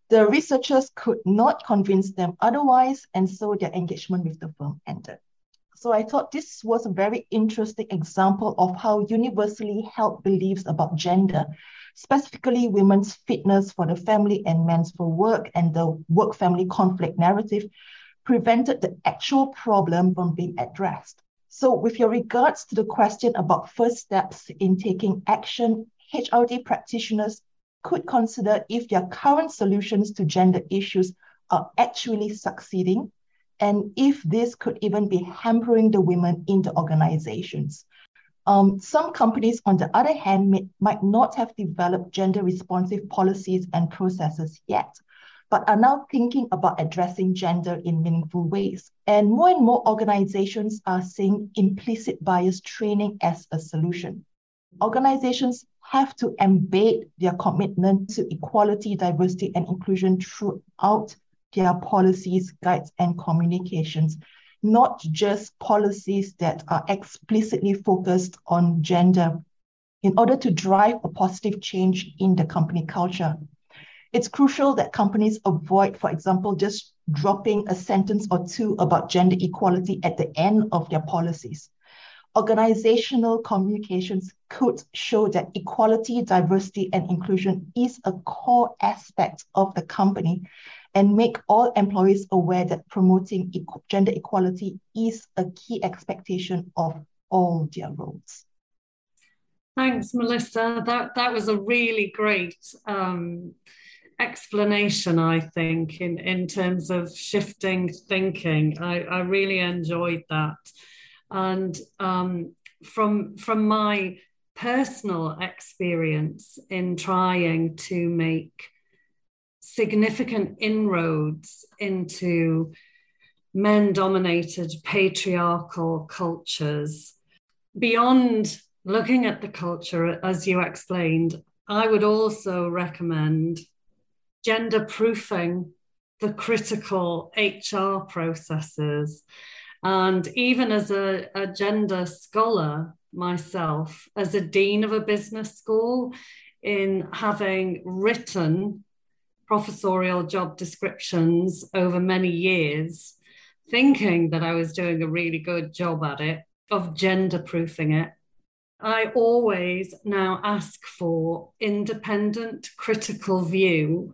The researchers could not convince them otherwise, and so their engagement with the firm ended. So I thought this was a very interesting example of how universally held beliefs about gender, specifically women's fitness for the family and men's for work and the work family conflict narrative, prevented the actual problem from being addressed. So, with your regards to the question about first steps in taking action, HRD practitioners could consider if their current solutions to gender issues are actually succeeding and if this could even be hampering the women in the organizations. Um, some companies, on the other hand, may, might not have developed gender responsive policies and processes yet, but are now thinking about addressing gender in meaningful ways. And more and more organizations are seeing implicit bias training as a solution. Organizations have to embed their commitment to equality, diversity, and inclusion throughout their policies, guides, and communications, not just policies that are explicitly focused on gender in order to drive a positive change in the company culture. It's crucial that companies avoid, for example, just dropping a sentence or two about gender equality at the end of their policies organizational communications could show that equality, diversity, and inclusion is a core aspect of the company and make all employees aware that promoting gender equality is a key expectation of all their roles. Thanks, Melissa. That, that was a really great um, explanation, I think, in, in terms of shifting thinking. I, I really enjoyed that. And um, from from my personal experience in trying to make significant inroads into men dominated patriarchal cultures. Beyond looking at the culture, as you explained, I would also recommend gender proofing the critical HR processes. And even as a, a gender scholar myself, as a dean of a business school, in having written professorial job descriptions over many years, thinking that I was doing a really good job at it, of gender proofing it. I always now ask for independent critical view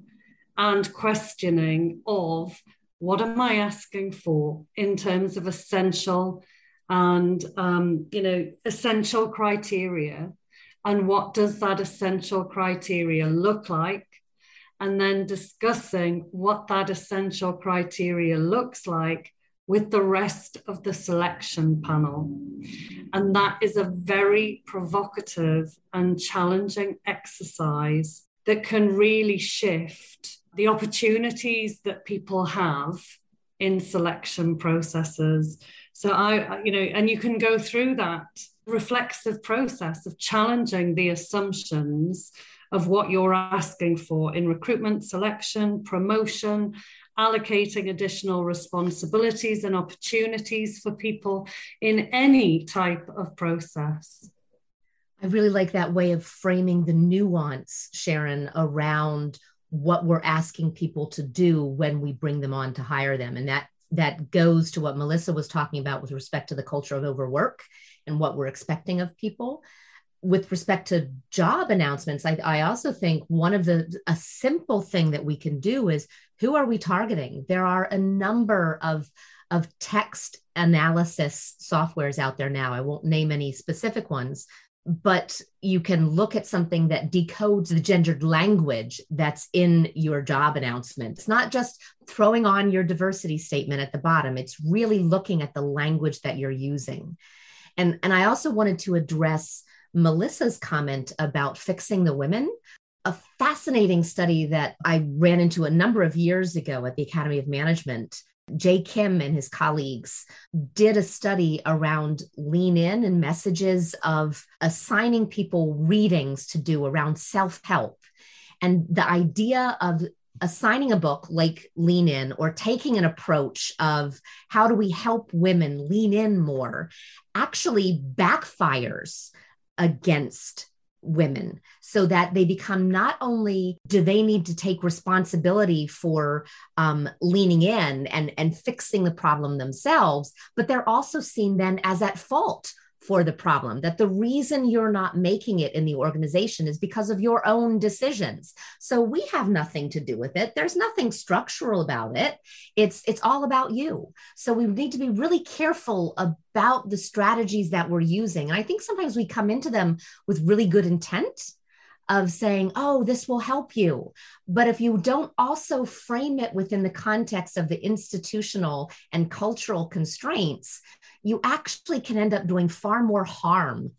and questioning of what am I asking for in terms of essential and um, you know essential criteria and what does that essential criteria look like and then discussing what that essential criteria looks like with the rest of the selection panel. And that is a very provocative and challenging exercise that can really shift the opportunities that people have in selection processes. So I, you know, and you can go through that reflexive process of challenging the assumptions of what you're asking for in recruitment, selection, promotion, allocating additional responsibilities and opportunities for people in any type of process. I really like that way of framing the nuance, Sharon, around what we're asking people to do when we bring them on to hire them. And that that goes to what Melissa was talking about with respect to the culture of overwork and what we're expecting of people. With respect to job announcements, I, I also think one of the a simple thing that we can do is who are we targeting? There are a number of of text analysis softwares out there now. I won't name any specific ones, but you can look at something that decodes the gendered language that's in your job announcement. It's not just throwing on your diversity statement at the bottom, it's really looking at the language that you're using. And, and I also wanted to address Melissa's comment about fixing the women. A fascinating study that I ran into a number of years ago at the Academy of Management Jay Kim and his colleagues did a study around lean in and messages of assigning people readings to do around self help. And the idea of assigning a book like Lean In or taking an approach of how do we help women lean in more actually backfires against women so that they become not only do they need to take responsibility for um, leaning in and, and fixing the problem themselves, but they're also seen then as at fault for the problem that the reason you're not making it in the organization is because of your own decisions. So we have nothing to do with it. There's nothing structural about it. It's it's all about you. So we need to be really careful about the strategies that we're using. And i think sometimes we come into them with really good intent of saying, oh, this will help you. But if you don't also frame it within the context of the institutional and cultural constraints, you actually can end up doing far more harm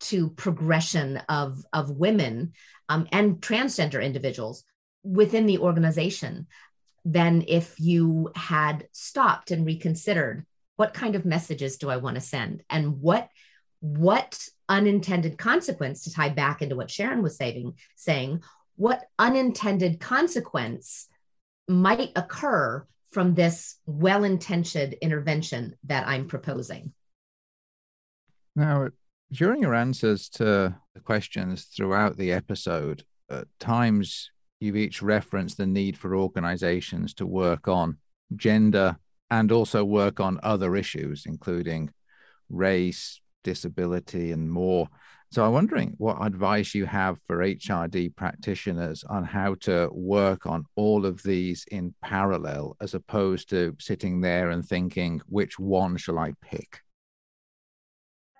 to progression of, of women um, and transgender individuals within the organization than if you had stopped and reconsidered what kind of messages do I want to send and what what unintended consequence to tie back into what Sharon was saying saying what unintended consequence might occur from this well intentioned intervention that I'm proposing. Now, during your answers to the questions throughout the episode, at times you've each referenced the need for organizations to work on gender and also work on other issues, including race, disability, and more. So I'm wondering what advice you have for HRD practitioners on how to work on all of these in parallel, as opposed to sitting there and thinking, which one shall I pick?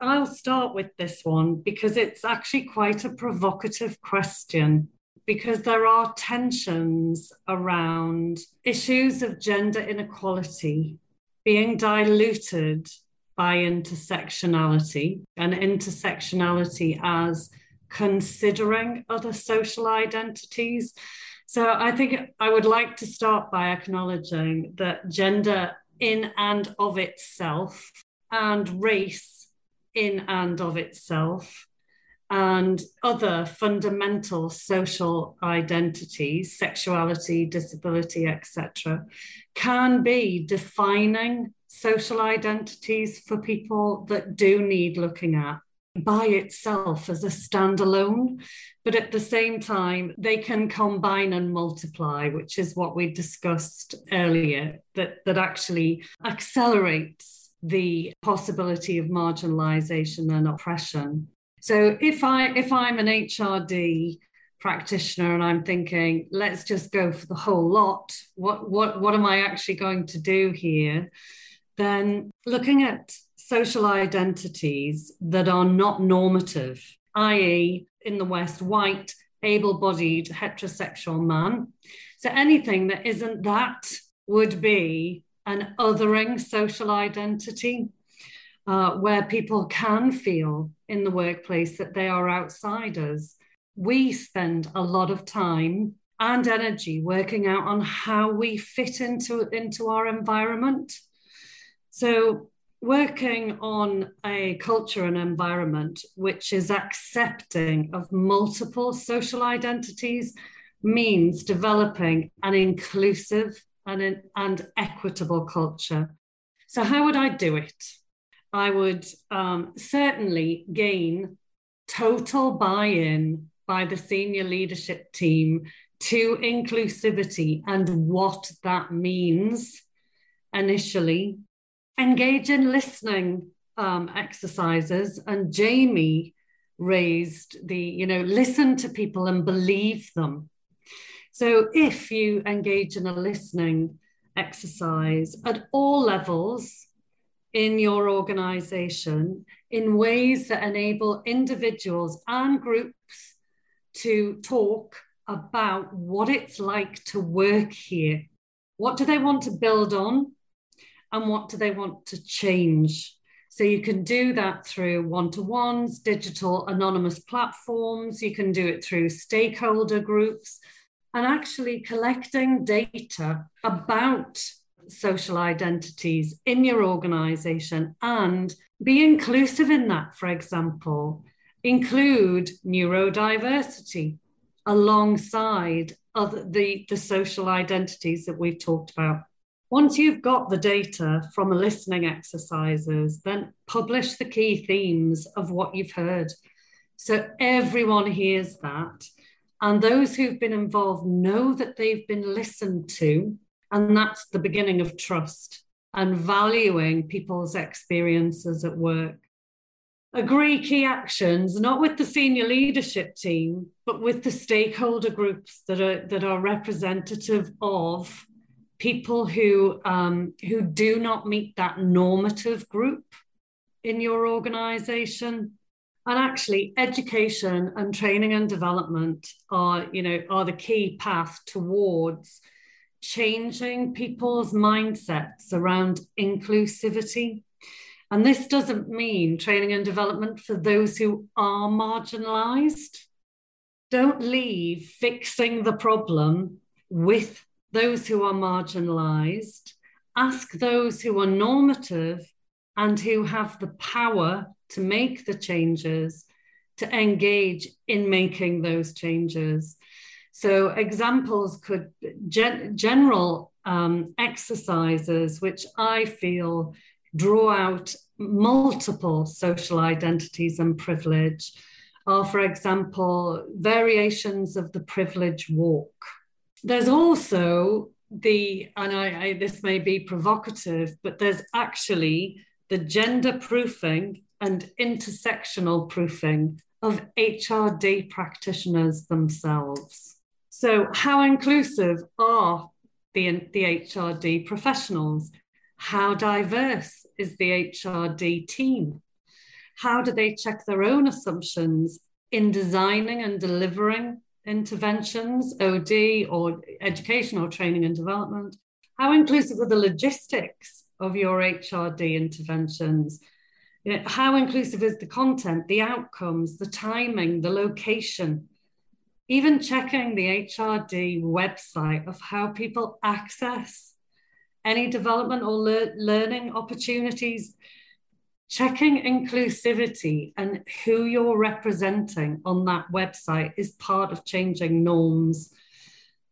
I'll start with this one because it's actually quite a provocative question. Because there are tensions around issues of gender inequality being diluted by intersectionality and intersectionality as considering other social identities. So I think I would like to start by acknowledging that gender in and of itself and race in and of itself and other fundamental social identities, sexuality, disability, etc., can be defining social identities for people that do need looking at by itself as a standalone, but at the same time, they can combine and multiply, which is what we discussed earlier, that, that actually accelerates the possibility of marginalization and oppression. So if I if I'm an HRD practitioner and I'm thinking, let's just go for the whole lot, what what what am I actually going to do here? Then looking at social identities that are not normative, i.e., in the West, white, able bodied, heterosexual man. So anything that isn't that would be an othering social identity. Uh, where people can feel in the workplace that they are outsiders. We spend a lot of time and energy working out on how we fit into, into our environment. So working on a culture and environment which is accepting of multiple social identities means developing an inclusive and, and equitable culture. So, how would I do it? I would um, certainly gain total buy in by the senior leadership team to inclusivity and what that means initially engage in listening um, exercises. And Jamie raised the, you know, listen to people and believe them. So if you engage in a listening exercise at all levels in your organization in ways that enable individuals and groups to talk about what it's like to work here. What do they want to build on? And what do they want to change. So you can do that through one to ones, digital anonymous platforms, you can do it through stakeholder groups, and actually collecting data about social identities in your organization and be inclusive in that, for example. Include neurodiversity alongside other, the, the social identities that we've talked about. Once you've got the data from the listening exercises, then publish the key themes of what you've heard. So everyone hears that. And those who've been involved know that they've been listened to. And that's the beginning of trust and valuing people's experiences at work. Agree key actions, not with the senior leadership team, but with the stakeholder groups that are, that are representative of people who um, who do not meet that normative group in your organization. And actually education and training and development are you know are the key path towards changing people's mindsets around inclusivity. And this doesn't mean training and development for those who are marginalized. Don't leave fixing the problem with those who are marginalized, ask those who are normative and who have the power to make the changes to engage in making those changes. So, examples could gen- general um, exercises, which I feel draw out multiple social identities and privilege, are, for example, variations of the privilege walk. There's also the, and I, I, this may be provocative, but there's actually the gender proofing and intersectional proofing of HRD practitioners themselves. So, how inclusive are the, the HRD professionals? How diverse is the HRD team? How do they check their own assumptions in designing and delivering interventions, OD, or educational training and development? How inclusive are the logistics of your HRD interventions? You know, how inclusive is the content, the outcomes, the timing, the location? even checking the HRD website of how people access any development or le- learning opportunities, checking inclusivity and who you're representing on that website is part of changing norms.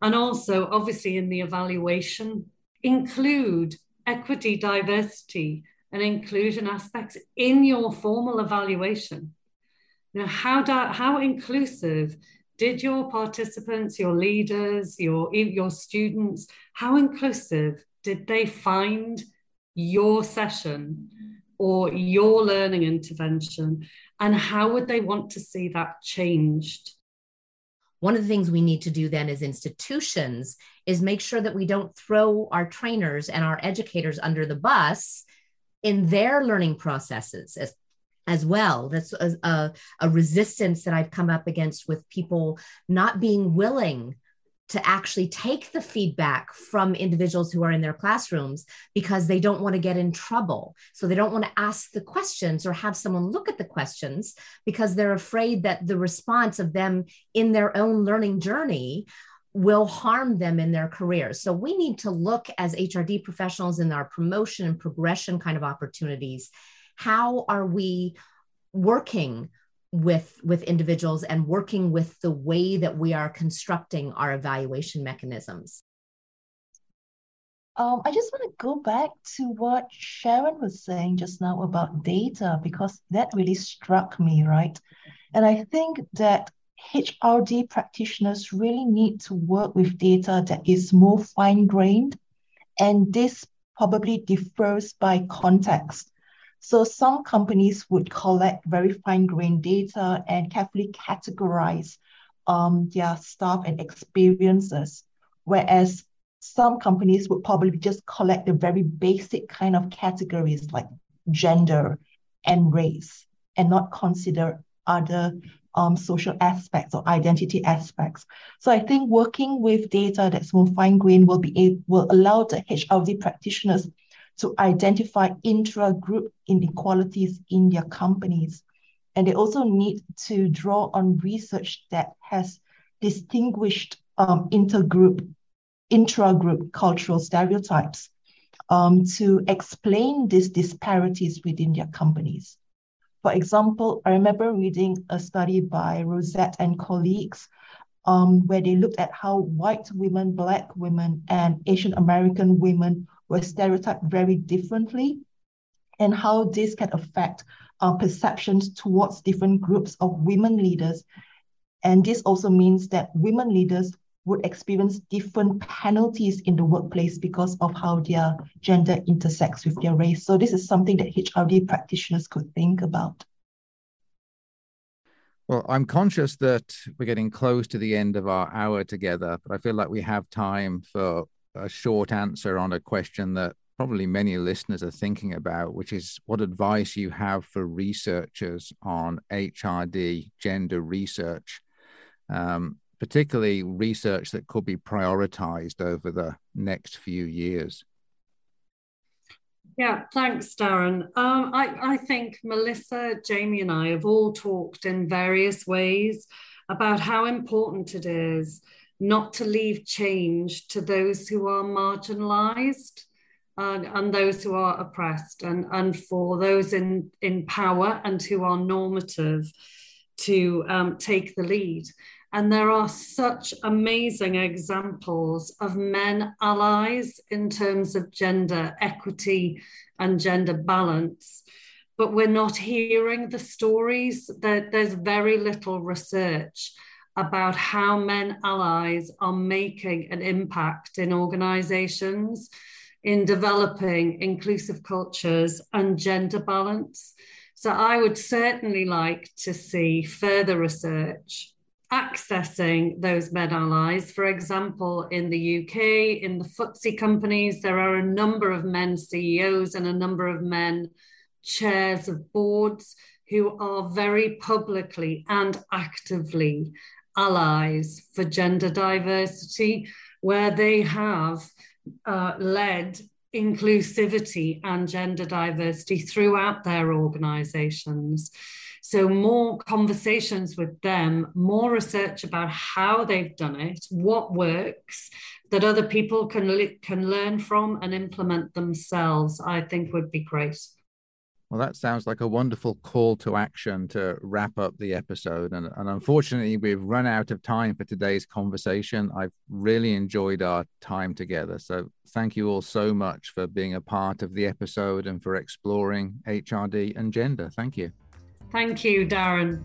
And also, obviously, in the evaluation, include equity, diversity, and inclusion aspects in your formal evaluation. Now, how, do, how inclusive did your participants, your leaders, your, your students, how inclusive did they find your session or your learning intervention? And how would they want to see that changed? One of the things we need to do then as institutions is make sure that we don't throw our trainers and our educators under the bus in their learning processes as, as well. That's a, a, a resistance that I've come up against with people not being willing to actually take the feedback from individuals who are in their classrooms because they don't want to get in trouble. So they don't want to ask the questions or have someone look at the questions because they're afraid that the response of them in their own learning journey will harm them in their careers. So we need to look as HRD professionals in our promotion and progression kind of opportunities. How are we working with with individuals and working with the way that we are constructing our evaluation mechanisms um, I just want to go back to what Sharon was saying just now about data because that really struck me, right? And I think that HRD practitioners really need to work with data that is more fine grained, and this probably differs by context. So some companies would collect very fine-grained data and carefully categorize um, their staff and experiences, whereas some companies would probably just collect the very basic kind of categories like gender and race and not consider other um, social aspects or identity aspects. So I think working with data that's more fine-grained will be able, will allow the HRD practitioners to identify intra-group inequalities in their companies. And they also need to draw on research that has distinguished um, intergroup, intra-group cultural stereotypes um, to explain these disparities within their companies. For example, I remember reading a study by Rosette and colleagues um, where they looked at how white women, Black women, and Asian American women were stereotyped very differently and how this can affect our perceptions towards different groups of women leaders. And this also means that women leaders would experience different penalties in the workplace because of how their gender intersects with their race. So this is something that HRD practitioners could think about. Well, I'm conscious that we're getting close to the end of our hour together, but I feel like we have time for a short answer on a question that probably many listeners are thinking about, which is what advice you have for researchers on HRD gender research, um, particularly research that could be prioritized over the next few years. Yeah, thanks, Darren. Um, I, I think Melissa, Jamie, and I have all talked in various ways about how important it is not to leave change to those who are marginalized and, and those who are oppressed, and, and for those in, in power and who are normative to um, take the lead. And there are such amazing examples of men allies in terms of gender equity and gender balance. But we're not hearing the stories. There, there's very little research about how men allies are making an impact in organizations in developing inclusive cultures and gender balance. So I would certainly like to see further research accessing those men allies. For example, in the UK, in the FTSE companies, there are a number of men CEOs and a number of men chairs of boards who are very publicly and actively allies for gender diversity, where they have uh, led inclusivity and gender diversity throughout their organizations. So, more conversations with them, more research about how they've done it, what works that other people can, can learn from and implement themselves, I think would be great. Well, that sounds like a wonderful call to action to wrap up the episode. And, and unfortunately, we've run out of time for today's conversation. I've really enjoyed our time together. So thank you all so much for being a part of the episode and for exploring HRD and gender. Thank you. Thank you, Darren.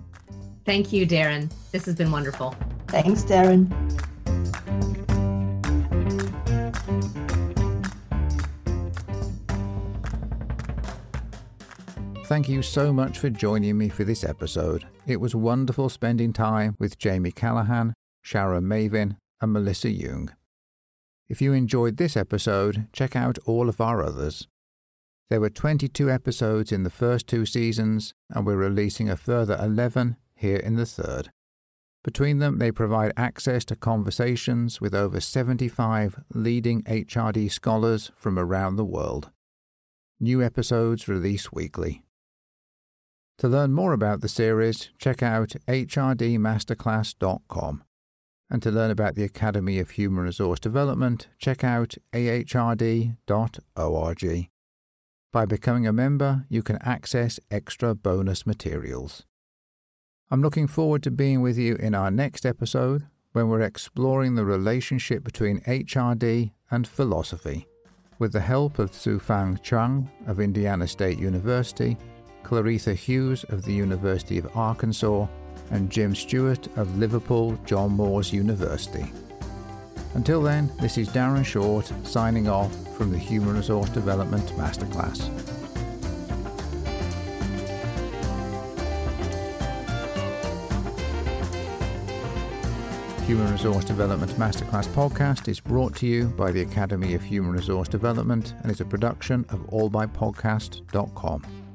Thank you, Darren. This has been wonderful. Thanks, Darren. Thank you so much for joining me for this episode. It was wonderful spending time with Jamie Callahan, Sharon Mavin, and Melissa Yoong. If you enjoyed this episode, check out all of our others. There were 22 episodes in the first two seasons, and we're releasing a further 11 here in the third. Between them, they provide access to conversations with over 75 leading HRD scholars from around the world. New episodes release weekly. To learn more about the series, check out hrdmasterclass.com. And to learn about the Academy of Human Resource Development, check out ahrd.org. By becoming a member, you can access extra bonus materials. I'm looking forward to being with you in our next episode when we're exploring the relationship between HRD and philosophy. With the help of Fang Chung of Indiana State University, Claretha Hughes of the University of Arkansas, and Jim Stewart of Liverpool John Moores University. Until then, this is Darren Short signing off from the Human Resource Development Masterclass. Human Resource Development Masterclass podcast is brought to you by the Academy of Human Resource Development and is a production of allbypodcast.com.